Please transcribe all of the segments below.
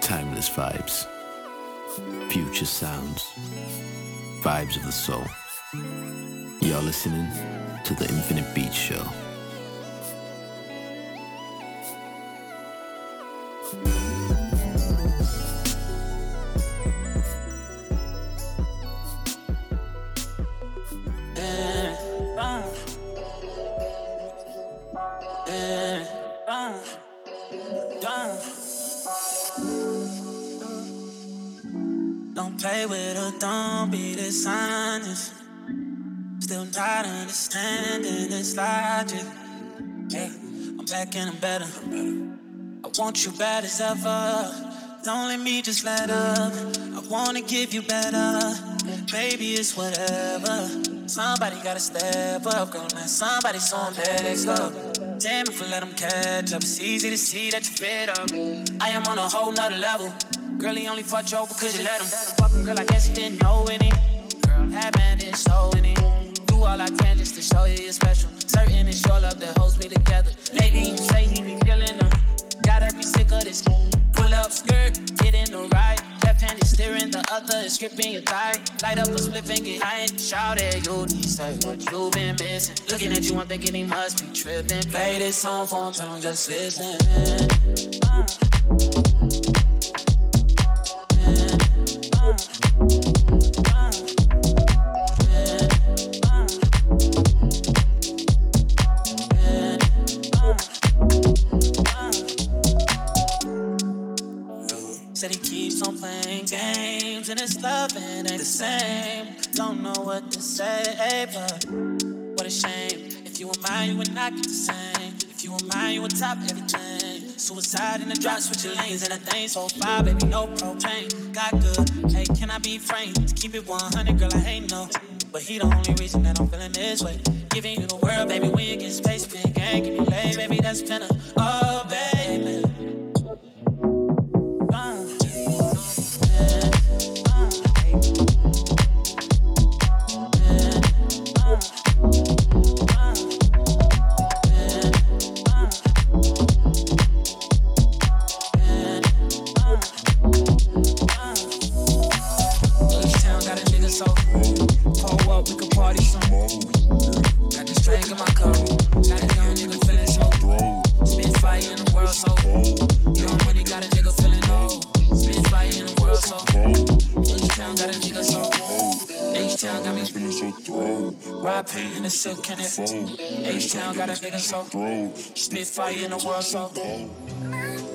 Timeless vibes, future sounds, vibes of the soul. You're listening to the Infinite Beat Show. This logic. Yeah, I'm back and I'm better. I want you bad as ever. Don't let me just let up. I wanna give you better. Baby, it's whatever. Somebody gotta step up, girl. Now somebody so next up. Damn if I let them catch up. It's easy to see that you're fed up. I am on a whole nother level. Girl, he only fucked you over cause you let him. Fucking girl, I guess he didn't know any. Girl, have man didn't any. Do all I can just to show you you're special. Certain it's your love that holds me together. Lately, you say he be feeling them. Gotta be sick of this. Pull up skirt, get in the ride. Left hand is steering, the other is gripping your thigh. Light up a split and get high and shout at you. Say what you been missing. Looking at you, I'm thinking he must be tripping. Play this song for him, him just listen. Uh. Playing games and it's loving ain't the same. Don't know what to say, but what a shame. If you were mine, you would not get the same. If you were mine, you would top everything. Suicide in the drop, switch your lanes and a thing so far, baby, no propane. Got good. Hey, can I be frank? To keep it 100, girl, I hate no. But he the only reason that I'm feeling this way. Giving you the world, baby, when you get space, big gang, give me lay, baby, that's finna. Oh, baby. The it. H town got a nigga so. Spit fire in the world so.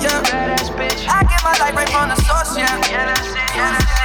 yeah. Badass bitch. I get my life right from the source, yeah. Yeah, that's it, yeah, that's it.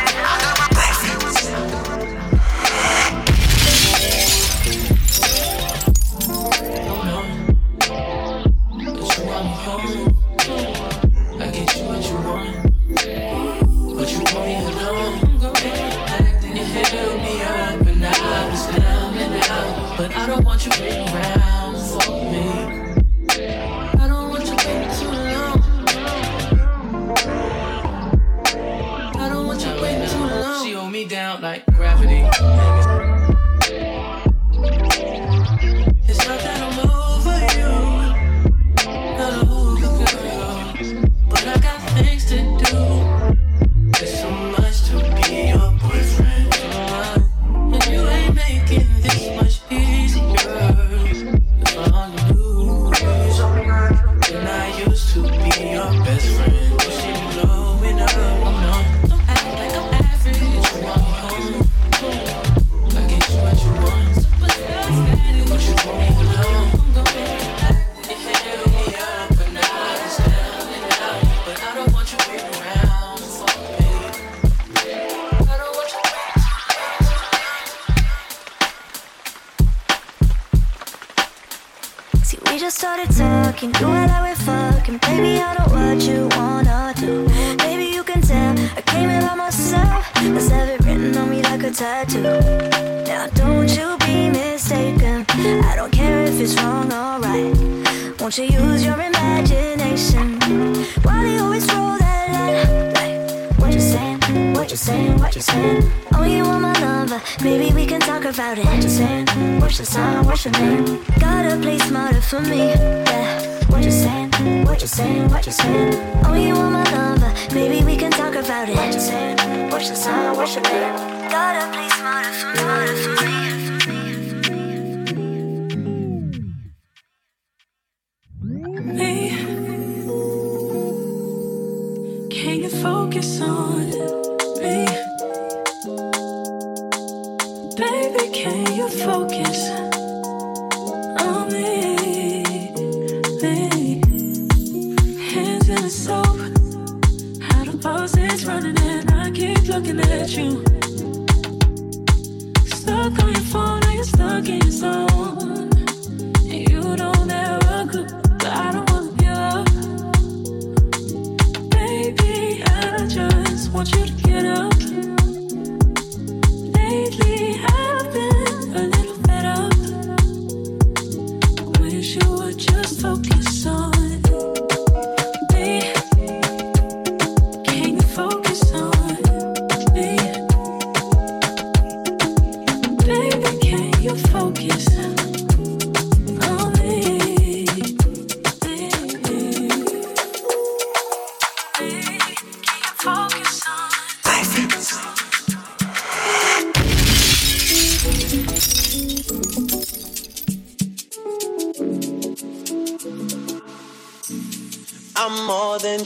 you saying, what you saying. Oh, you want my lover. Maybe we can talk about it. What you saying? What's your sign? What's your name? Gotta play smarter for me. Yeah. What you saying? What you saying? What you saying? Oh, you want my lover. Maybe we can talk about it. What you saying? What's your sign? What's your name? Gotta play smarter for, smarter for me.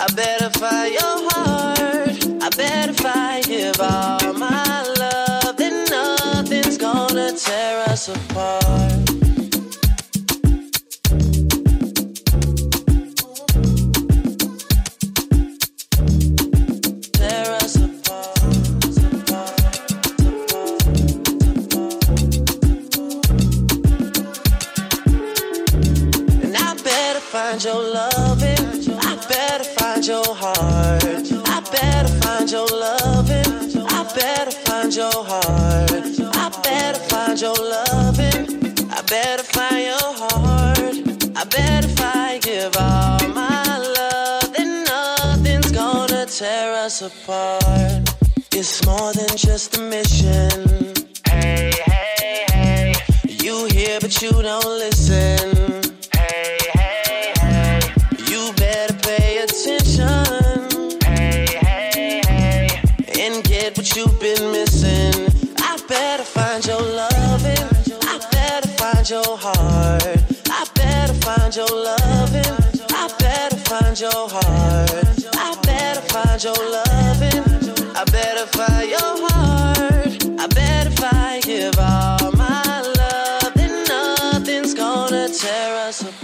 I better find your heart. I better find give all my love. Then nothing's gonna tear us apart. your loving. I better find your heart. I bet if I give all my love, then nothing's gonna tear us apart. It's more than just a mission. Hey, hey, hey. You hear, but you don't listen. find your loving. I better find your heart. I better find your loving. I better find your heart. I better find give all my love. Then nothing's gonna tear us apart.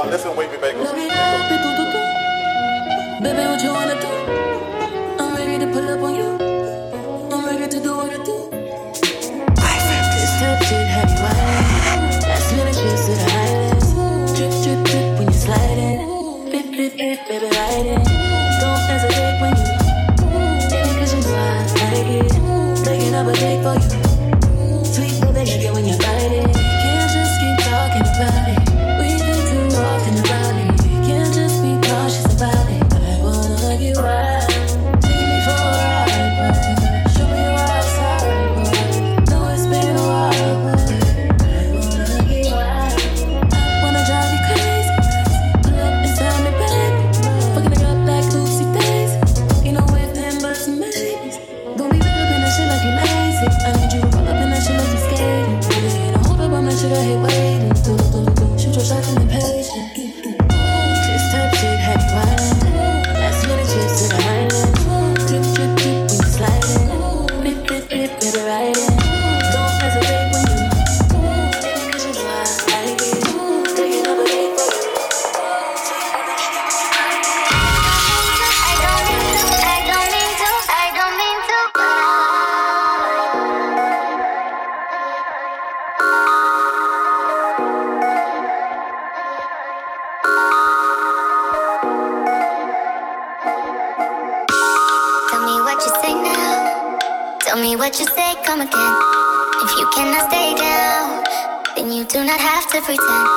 Y'all listen, Wavy Bagels. Love you be. Baby, what you wanna do? I'm ready to pull up on you. have to pretend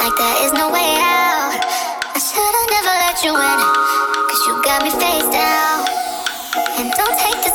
like there is no way out. I should've never let you in, cause you got me face down. And don't take this.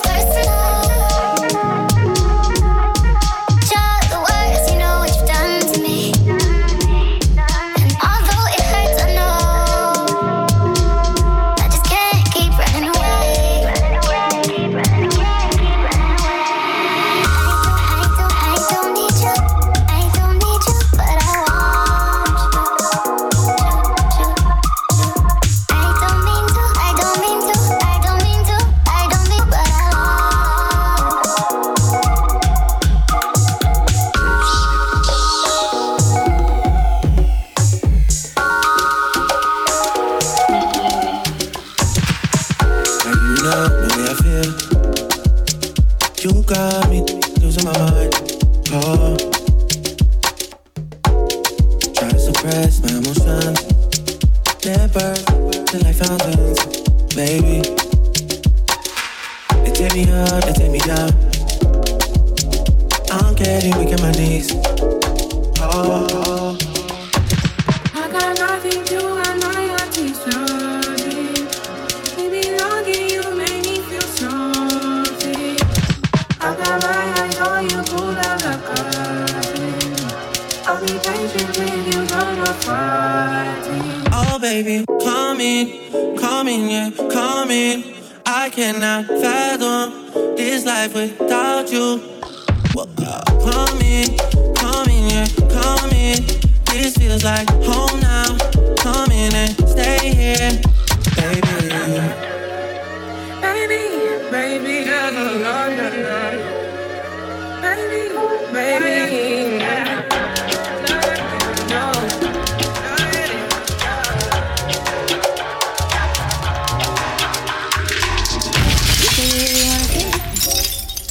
no, no, no.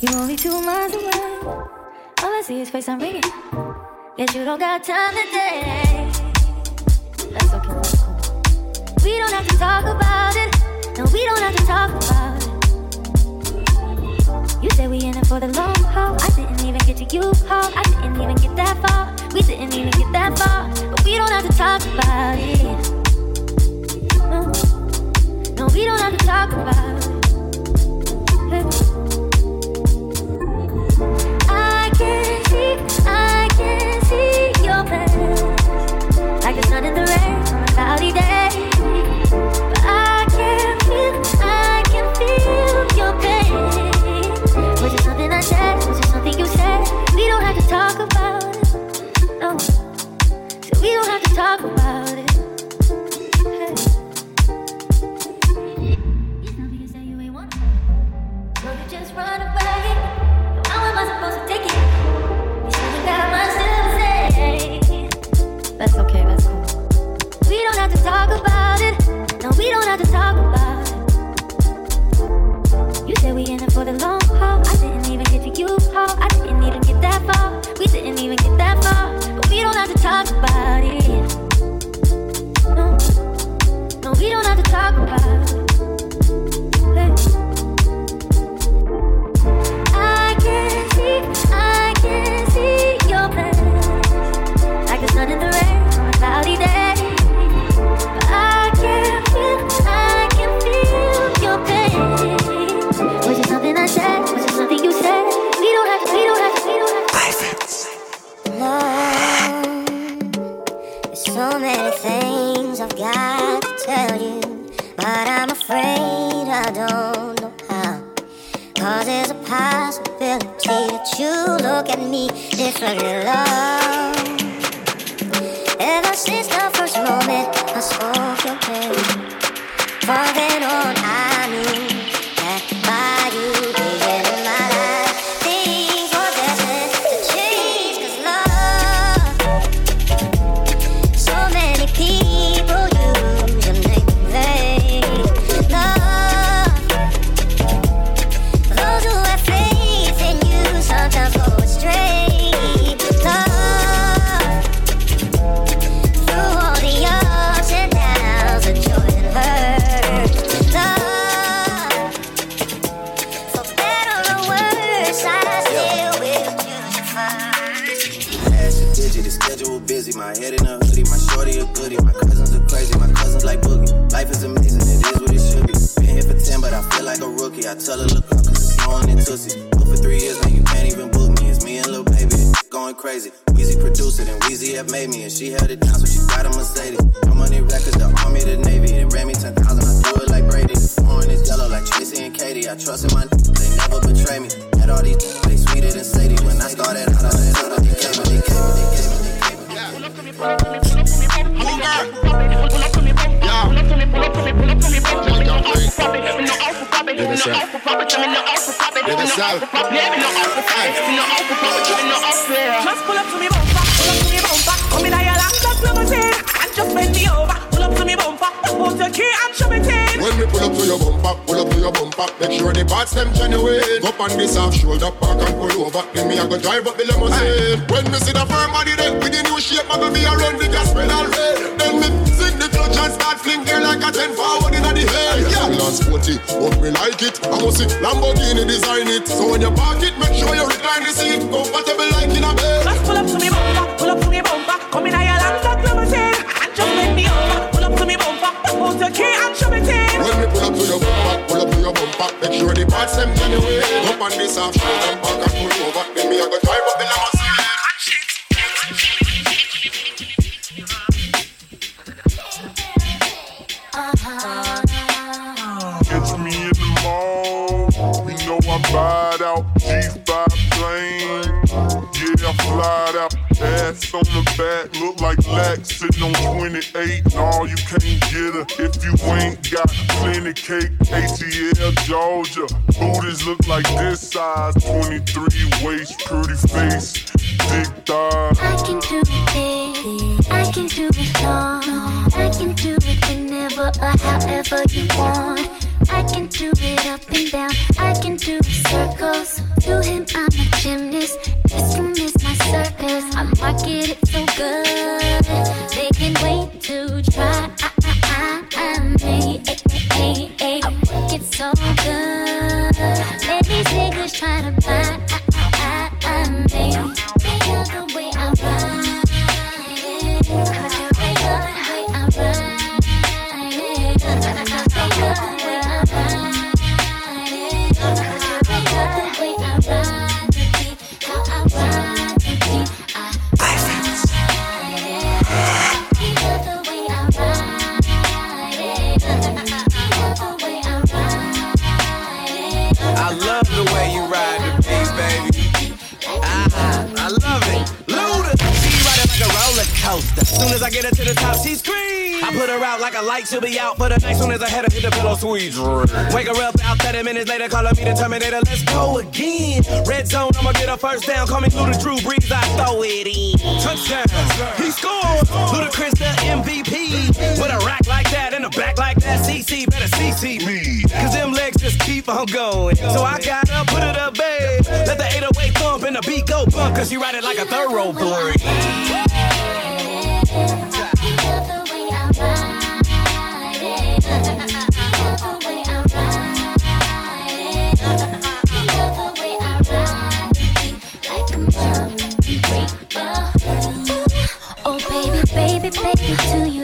You only two miles away. All I see is face I'm. Guess you don't got time today. That's okay. That's cool. We don't have to talk about it. No, we don't have to talk about it said we in it for the long haul. I didn't even get to you, haul. I didn't even get that far. We didn't even get that far. But we don't have to talk about it. No, no we don't have to talk about it. Just pull up to me bumper, pull up to me bumper. Come your and just bend me over. Pull up to me bumper, your key and show me thing. When me pull up to your bumper your bumper. Make sure the parts them genuine. Go on this off shoulder park and pull over. Then me I go drive up the limousine. Aye. When me see the firm body then with the new shape, I go be around the gas pedal red. Then me sing the clutch and start fling like a ten forward inna the head. Yeah, yeah. sporty, but me like it. I go see Lamborghini design it. So when you park it, make sure you recline the seat comfortable like in a bed. Just pull up to me bumper, pull up to me bumper. Come in a your land, limousine, and jump make me over. Pull up to me bumper, put your key and. Show the parts them genuine. Up on this half shoulder park and pull over. Then me I go drive up the limousine. Catch me in the mall. You know I ride out G5 plane. Yeah, I fly out. Ass on the back, look like Lex sitting on 28. No, you can't get her if you ain't got plenty cake. ATL, Georgia. Booties look like this size. 23 waist, pretty face, big thighs. I can do it, I can do it all. I can do it whenever or however you want. I can do it up and down. I can do circles. To him, I'm a gymnast. This room is my circus. I market it so good. They can wait to try. I, I, I, I, me, eh, eh. I work it so good. Let these niggas try to like she'll be out for the night. Soon as I had her hit the pillow, sweet dream. Wake her up out 30 minutes later, calling me the Terminator. Let's go again. Red zone, I'ma get her first down. Call me through the Drew Brees, I throw it in. Touchdown. He scored. Ludacris the MVP. With a rack like that and a back like that, CC better CC me. Cause them legs just keep on going. So I gotta put it up, babe. Let the 808 thump and the beat go bump. Cause you ride it like a thoroughbred. you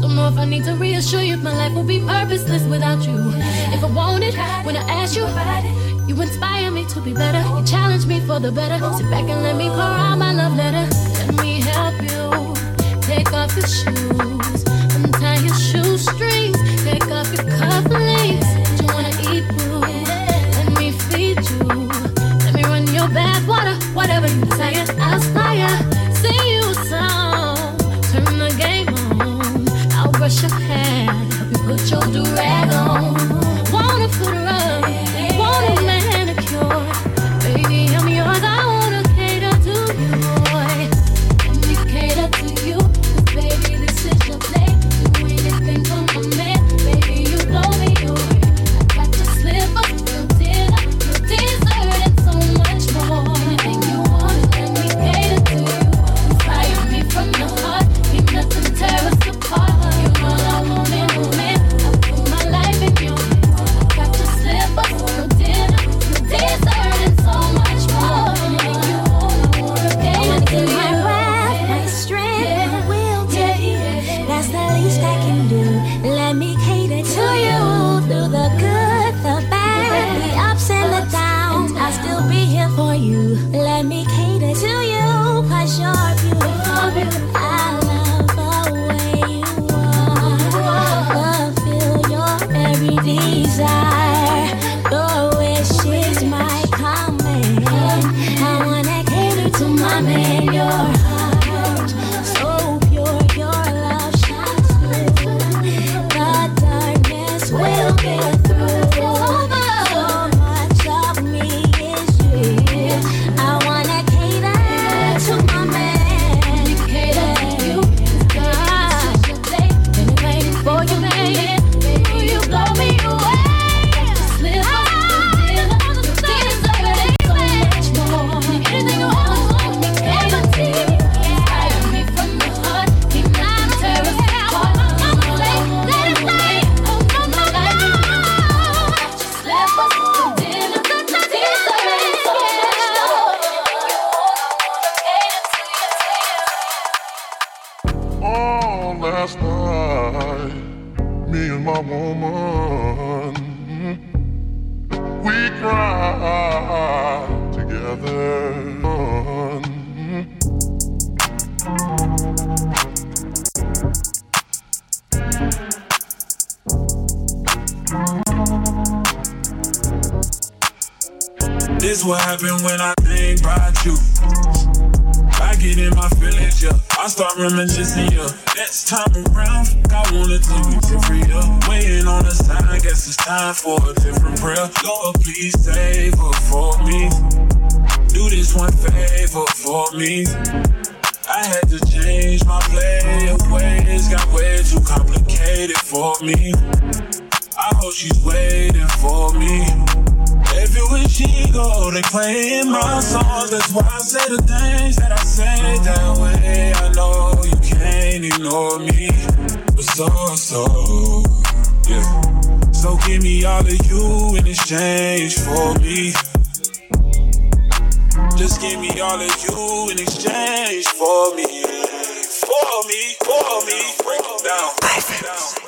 Don't know if I need to reassure you, my life will be purposeless without you. If I want it, when I ask you, you inspire me to be better. You challenge me for the better. Sit back and let me pour out my love letter. Let me help you. Take off your shoes, the things that I say that way. I know you can't ignore me, but so so yeah. So give me all of you in exchange for me. Just give me all of you in exchange for me, for me, for me. Break it down. Break it down.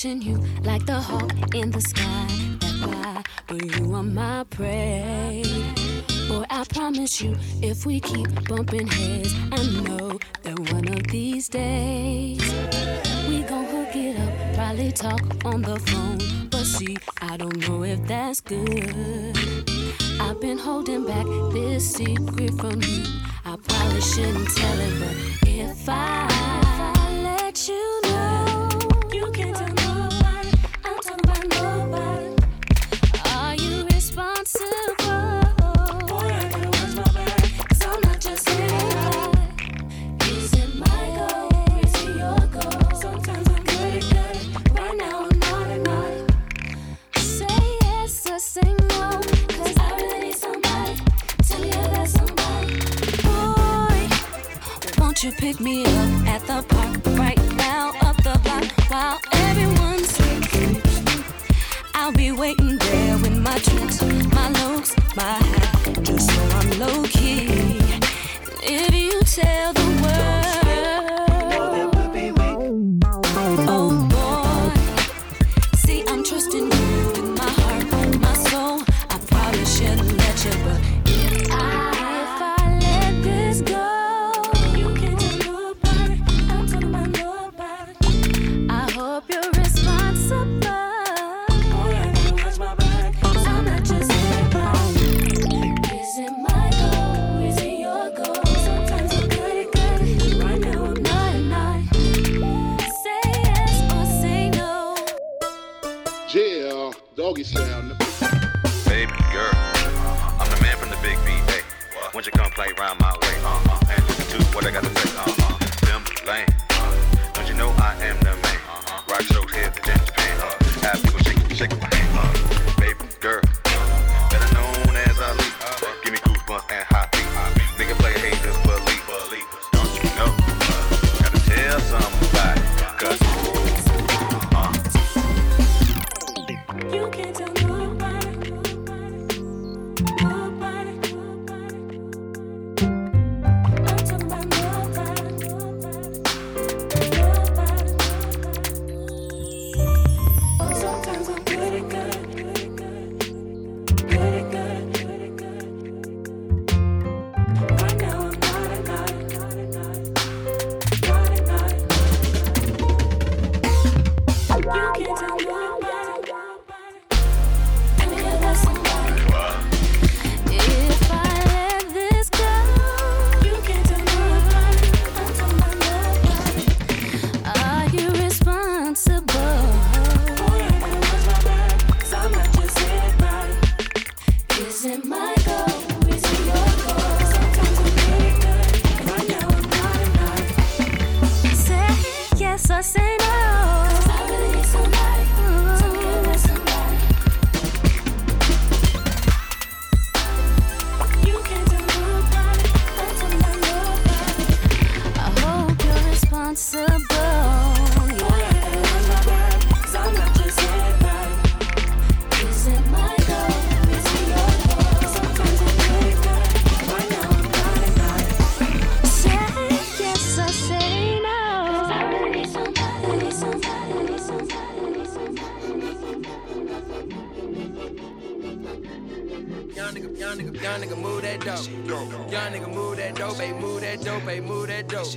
Watching you like the hawk in the sky. That's why, but you are my prey. Boy, I promise you, if we keep bumping heads, I know that one of these days we gon' hook it up. Probably talk on the phone, but see, I don't know if that's good. I've been holding back this secret from you. I probably shouldn't tell it, but if I pick me up at the park right now, up the block while everyone's sleeping. I'll be waiting there with my tricks, my looks, my hat, just so I'm low key. If you tell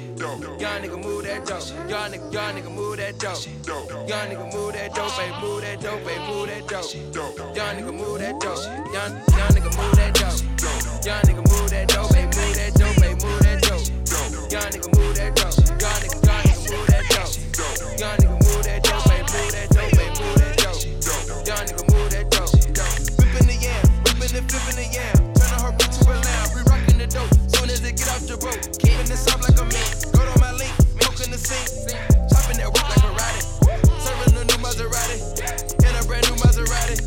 Young nigga move that dope. Young nigga, young nigga move that dope. Young nigga move that dope, baby, move that dope, baby, move that dope. Young nigga move that dope. Young, young nigga move that dope. Young nigga move that dope, baby, move that dope, baby, move that dope. Young nigga move that dope. Young nigga, young nigga move that dope. Young nigga move that dope, baby, move that dope, baby, move that dope. Young nigga move that dope. Whipping the yam, whipping and flipping the yam. soldier bro. Keeping this up like a man. Go on my link, milk in the sink. Chopping that work like a Roddy. Serving a new Maserati. In a brand new Maserati.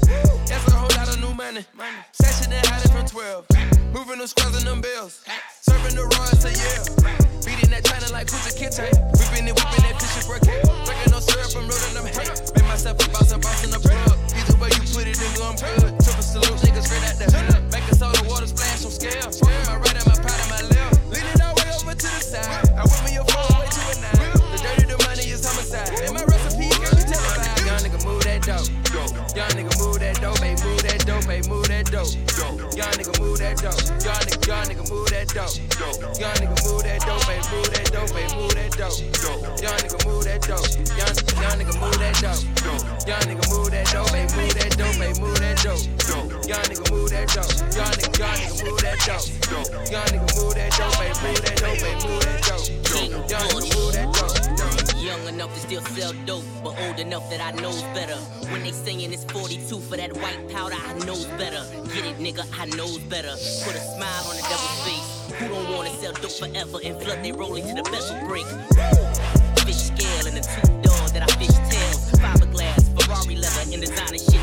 That's a whole lot of new money. Session and hiding from 12. Moving them squares and them bills. Serving the rods to Yale. Beating that China like who's Kunta Kinte. Whipping it, whipping that fish broken. Drinking no syrup, I'm rolling them hate. Made myself a boss, I'm bossing a plug. Either way you put it, nigga, I'm good. Took a salute, niggas straight out the hood. Making soda water splash on scale. Smoking my right side. Baby, move that dope. Young nigga move that dope. Young nigga, young nigga move that dope. Young nigga move that dope, baby, move that dope, baby, move that dope. Young nigga move that dope. Young, young nigga move that dope. Young nigga move that dope, baby, move that dope, baby, move that dope. Young nigga move that dope. Young nigga, young nigga move that dope. Young nigga move that dope, baby, move that dope, baby, move that dope. Young nigga move that dope. Young enough to still sell dope, but old enough that I knows better. When they saying it's 42 for that white powder, I knows better. Get it, nigga, I knows better. Put a smile on the devil's face. Who don't wanna sell dope forever and flood they rolling to the vessel break? Fish scale and a two door that I fish tails. Fiberglass, Ferrari leather, and designer shit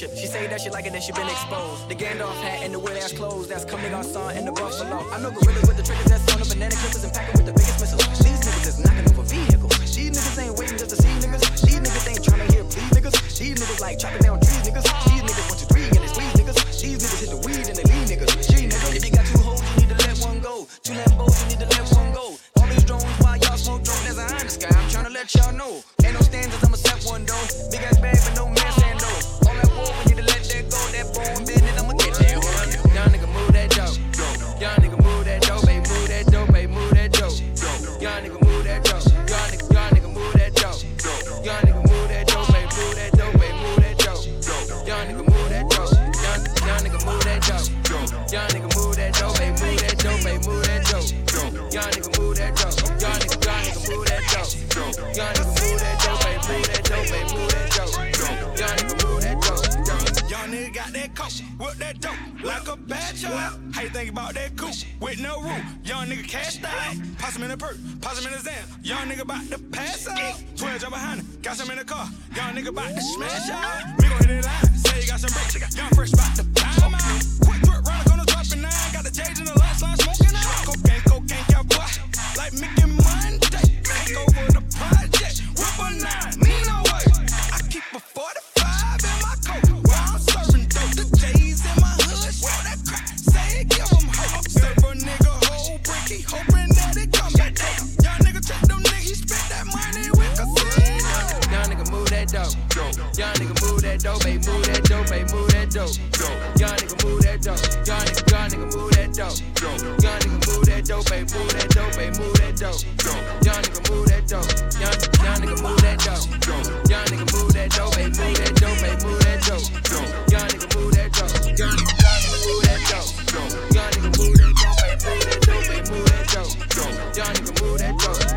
spaceship. She say that she like it, then she been exposed. The Gandalf hat and the weird ass clothes. That's coming on son and the buffalo. I know gorillas with the triggers that's on the banana clippers and packing with the biggest missiles. These niggas is knocking whip that dope like a bad child. How you think about that coupe with no roof? Young nigga cashed out, pass him in the perk, pass him in the Zan. Young nigga about to pass out. 12 jump behind him, got some in the car. Young nigga about to smash out. We gon' hit it line, say you got some brakes. Young fresh about to time dope. Young nigga move that dope. Young nigga, young nigga move that dope. Young nigga move that dope, baby, move that dope, baby, move that dope. Young nigga move that dope. Young, young nigga move that dope. Young nigga move that dope, baby, move that dope, baby, move that dope. Young nigga move that dope. Young nigga move that dope. Young nigga move that dope, baby, move that dope, baby, move that dope. Young nigga move that dope.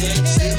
six.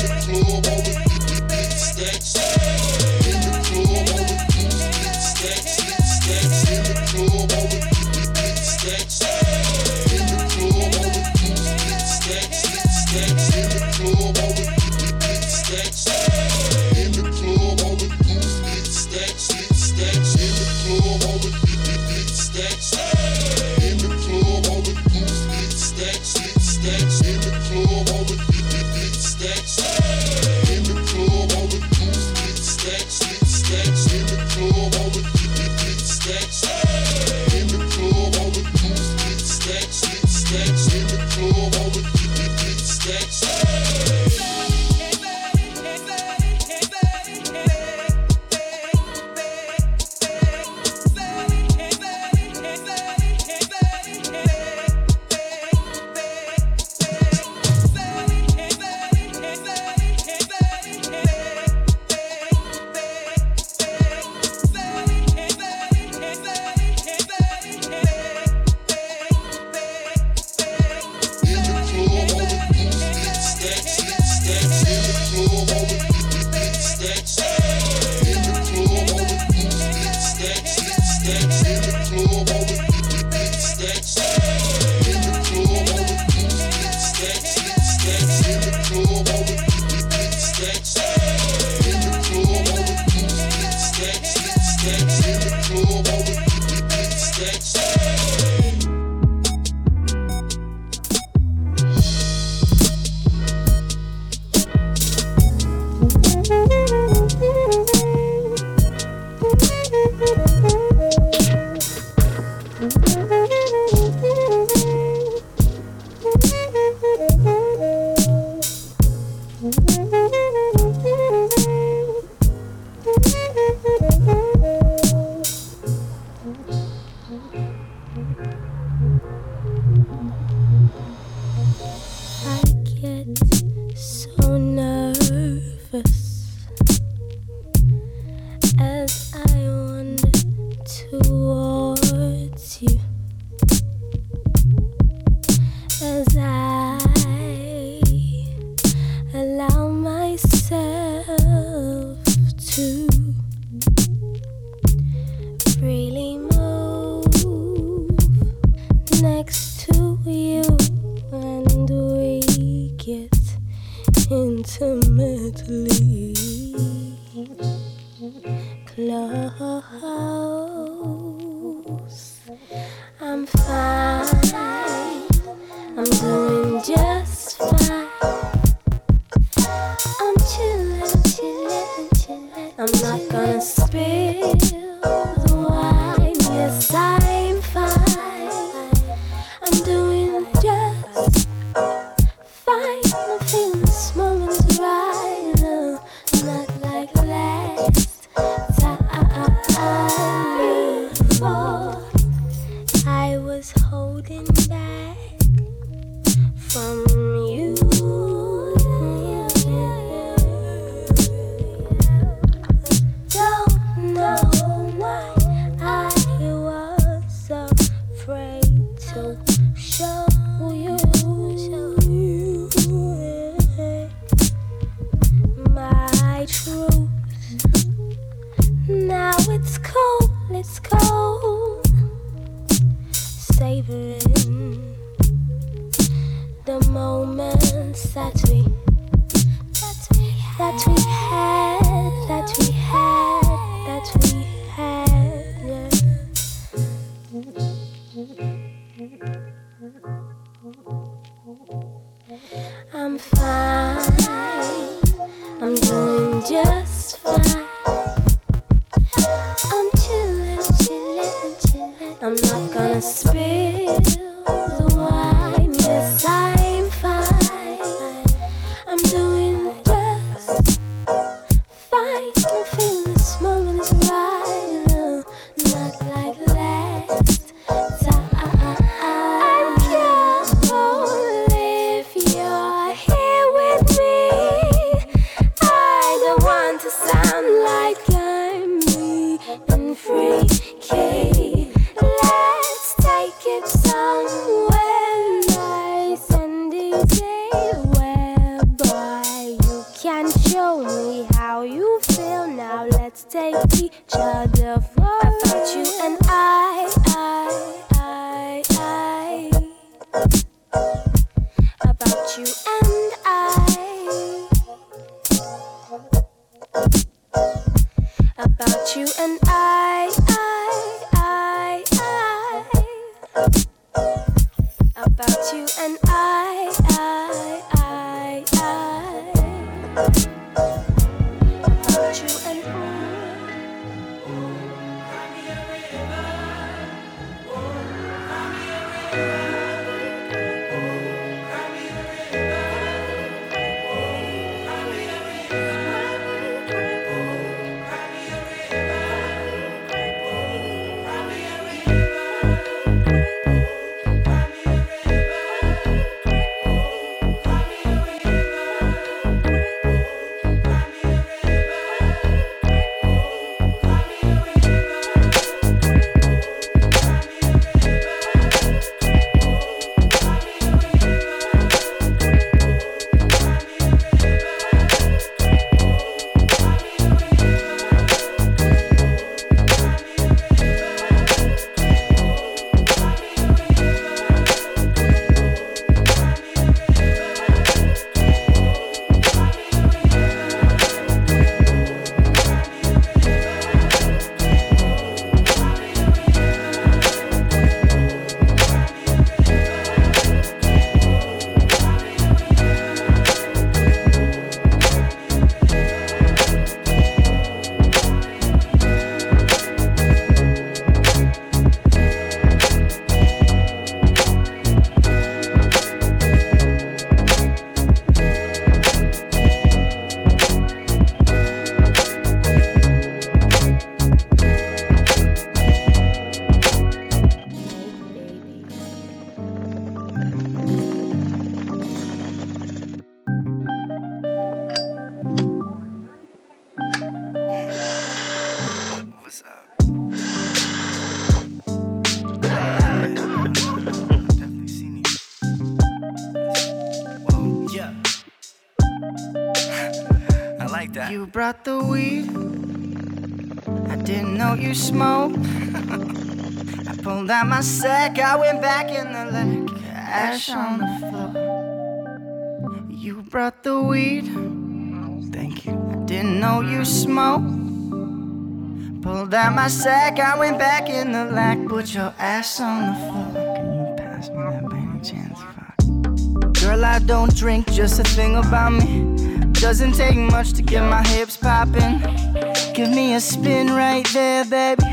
You brought the weed, I didn't know you smoke. I pulled out my sack, I went back in the lake. Ash on the floor. You brought the weed. Thank you. I didn't know you smoke. Pulled out my sack, I went back in the lack. Put your ass on the floor. Can you pass me that by any chance? Girl, I don't drink, just a thing about me. Doesn't take much to get my hips popping. Give me a spin right there, baby.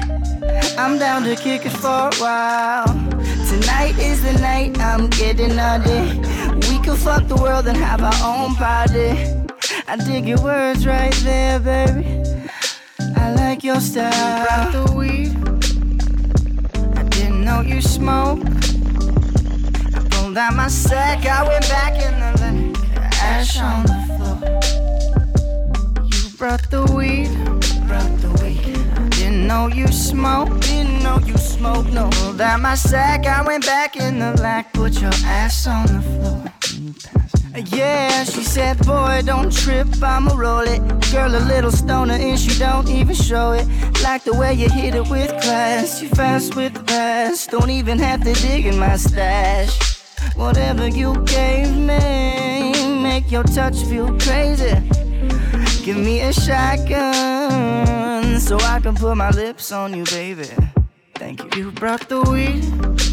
I'm down to kick it for a while. Tonight is the night I'm getting naughty. We can fuck the world and have our own party. I dig your words right there, baby. I like your style. You brought the weed. I didn't know you smoke. I pulled out my sack. I went back in the lake. Ash on the floor. You brought the weed. Brought the weed. Didn't know you smoke. Didn't know you smoke. No. Pulled out my sack. I went back in the lack. Put your ass on the floor. Yeah, she said, boy, don't trip, I'ma roll it. Girl, a little stoner, and she don't even show it. Like the way you hit it with class. You fast with the pass, don't even have to dig in my stash. Whatever you gave me, make your touch feel crazy. Give me a shotgun so I can put my lips on you, baby. Thank you. You brought the weed,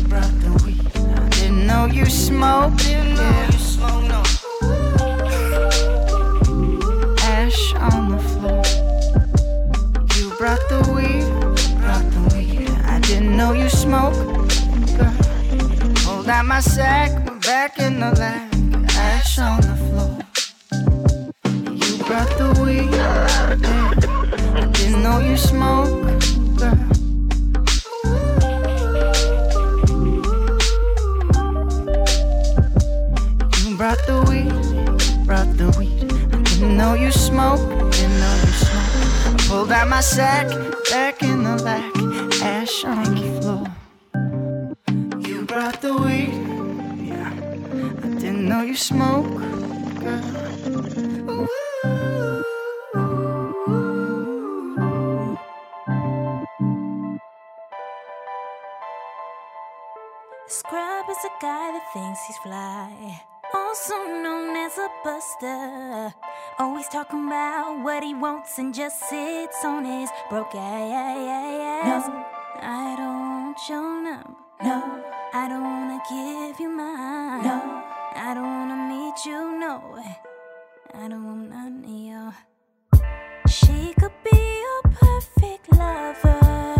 brought the weed. I didn't know you smoked, didn't know you smoked, no. Ash on the floor. You brought the weed, brought the weed. I didn't know you smoked. girl. Hold out my sack, we're back in the lab. On the floor. You brought the weed. I didn't know you smoke, girl. You brought the weed, brought the weed. I didn't know you smoke, didn't know you smoke. I pulled out my sack, back in the back, ash on the floor. You brought the weed, you smoke, girl. Scrub is a guy that thinks he's fly. Also known as a buster. Always talking about what he wants and just sits on his broke ass. No, I don't show number. No, I don't wanna give you mine. No, I don't wanna meet you. No, I don't want none of your. She could be your perfect lover.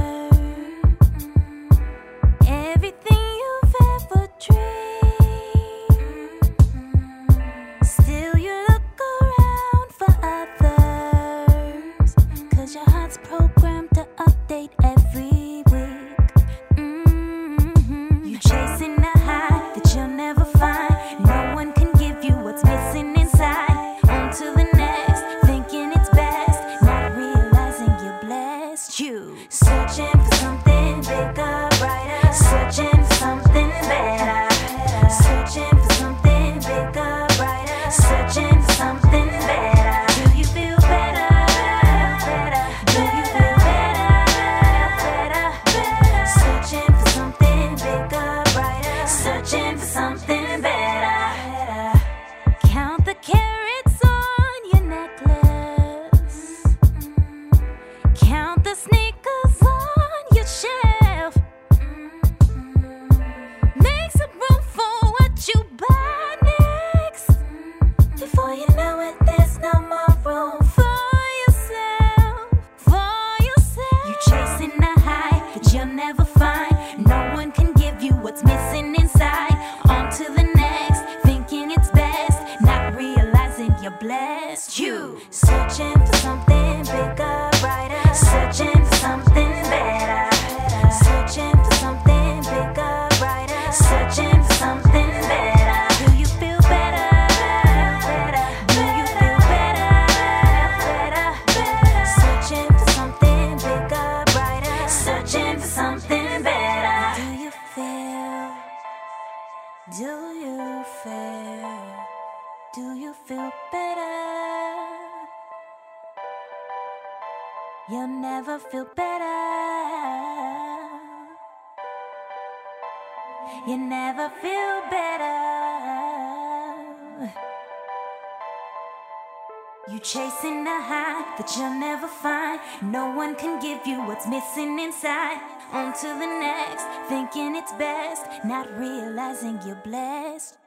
Chasing a high that you'll never find. No one can give you what's missing inside. On to the next, thinking it's best, not realizing you're blessed.